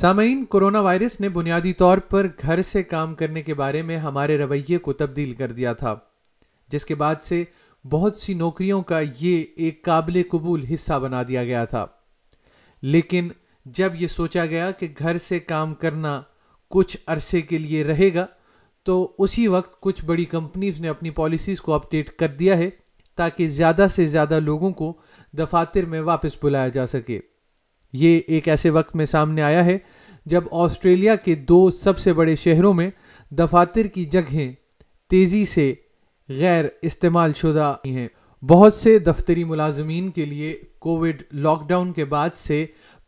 سامعین، corona virus نے بنیادی طور پر گھر سے کام کرنے کے بارے میں ہمارے رویے کو تبدیل کر دیا تھا، جس کے بعد سے بہت سی نوکریوں کا یہ ایک قابل قبول حصہ بنا دیا گیا تھا۔ لیکن جب یہ سوچا گیا کہ گھر سے کام کرنا کچھ عرصے کے لیے رہے گا، تو اسی وقت کچھ بڑی کمپنیز نے اپنی پالیسیز کو اپڈیٹ کر دیا ہے تاکہ زیادہ سے زیادہ لوگوں کو دفاتر میں واپس بلایا جا سکے۔ یہ ایک ایسے وقت میں سامنے آیا ہے جب آسٹریلیا کے دو سب سے بڑے شہروں میں دفاتر کی جگہیں تیزی سے غیر استعمال شدہ ہیں بہت سے دفتری ملازمین کے لیے کووڈ لاک ڈاؤن کے بعد سے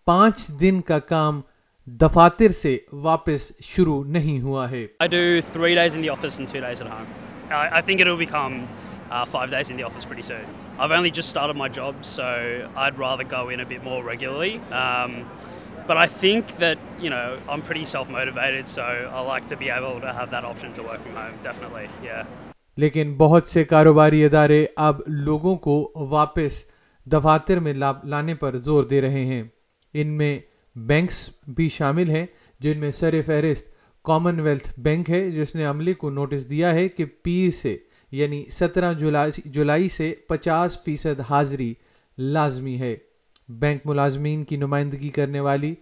پانچ دن کا کام دفاتر سے واپس شروع نہیں ہوا ہے I do three days in the office and two days at home. I, I think it'll become uh, five days in the office pretty soon. I've only just started my job, so I'd rather go in a bit more regularly. Um, but I think that, you know, I'm pretty self-motivated, so I like to be able to have that option to work from home, definitely, yeah. لیکن بہت سے کاروباری ادارے اب لوگوں کو واپس دفاتر میں لانے پر زور دے رہے ہیں ان میں بینکس بھی شامل ہیں جن میں سر فہرست کامن ویلتھ بینک ہے جس نے عملے کو نوٹس دیا ہے کہ پیر سے یعنی سترہ جولائی جولائی سے پچاس فیصد حاضری لازمی ہے۔ بینک ملازمین کی نمائندگی کرنے والی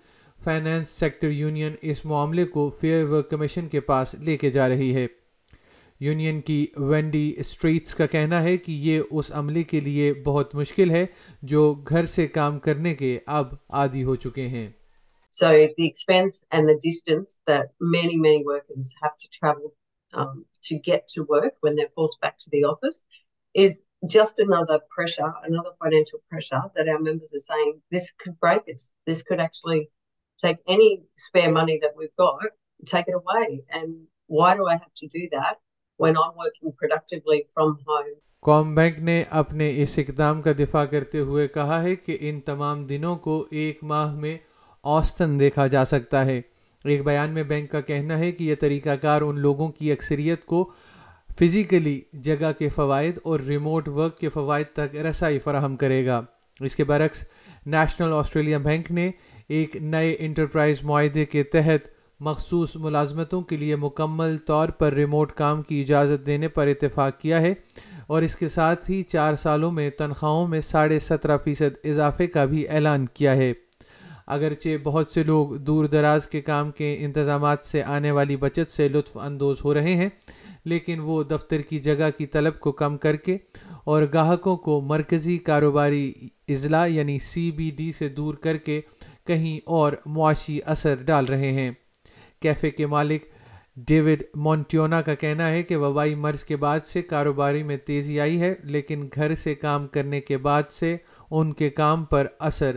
فائنانس سیکٹر یونین اس معاملے کو فیئر ورک کمیشن کے پاس لے کے جا رہی ہے۔ یونین کی وینڈی اسٹریٹس کا کہنا ہے کہ یہ اس عملے کے لیے بہت مشکل ہے جو گھر سے کام کرنے کے اب عادی ہو چکے ہیں۔ So the expense and the distance that many, many workers have to travel um, to get to work when they're forced back to the office is just another pressure, another financial pressure that our members are saying this could break us. This could actually take any spare money that we've got, take it away. And why do I have to do that when I'm working productively from home? قوم bank نے اپنے اس اقدام کا دفاع کرتے ہوئے کہا ہے کہ ان تمام دنوں کو ایک ماہ میں اوسطن دیکھا جا سکتا ہے ایک بیان میں بینک کا کہنا ہے کہ یہ طریقہ کار ان لوگوں کی اکثریت کو فزیکلی جگہ کے فوائد اور ریموٹ ورک کے فوائد تک رسائی فراہم کرے گا۔ اس کے برعکس، نیشنل آسٹریلیا بینک نے ایک نئے انٹرپرائز معاہدے کے تحت مخصوص ملازمتوں کے لیے مکمل طور پر ریموٹ کام کی اجازت دینے پر اتفاق کیا ہے اور اس کے ساتھ ہی چار سالوں میں تنخواہوں میں ساڑھے سترہ فیصد اضافے کا بھی اعلان کیا ہے۔ اگرچہ بہت سے لوگ دور دراز کے کام کے انتظامات سے آنے والی بچت سے لطف اندوز ہو رہے ہیں، لیکن وہ دفتر کی جگہ کی طلب کو کم کر کے اور گاہکوں کو مرکزی کاروباری اضلاع یعنی سی بی ڈی سے دور کر کے کہیں اور معاشی اثر ڈال رہے ہیں۔ کیفے کے مالک ڈیوڈ مونٹیونا کا کہنا ہے کہ وبائی مرض کے بعد سے کاروباری میں تیزی آئی ہے، لیکن گھر سے کام کرنے کے بعد سے ان کے کام پر اثر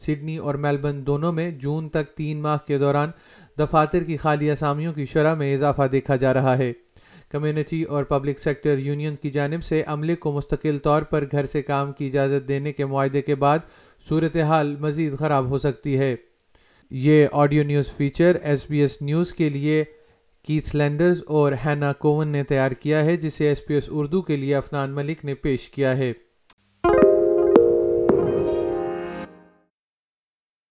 سڈنی اور میلبرن دونوں میں جون تک تین ماہ کے دوران دفاتر کی خالی اسامیوں کی شرح میں اضافہ دیکھا جا رہا ہے۔ کمیونٹی اور پبلک سیکٹر یونین کی جانب سے عملے کو مستقل طور پر گھر سے کام کی اجازت دینے کے معاہدے کے بعد صورتحال مزید خراب ہو سکتی ہے۔ یہ audio news feature S B S news کے لیے کیتھ لینڈرز اور ہینا کوون نے تیار کیا ہے، جسے ایس پی ایس اردو کے لیے افنان ملک نے پیش کیا ہے۔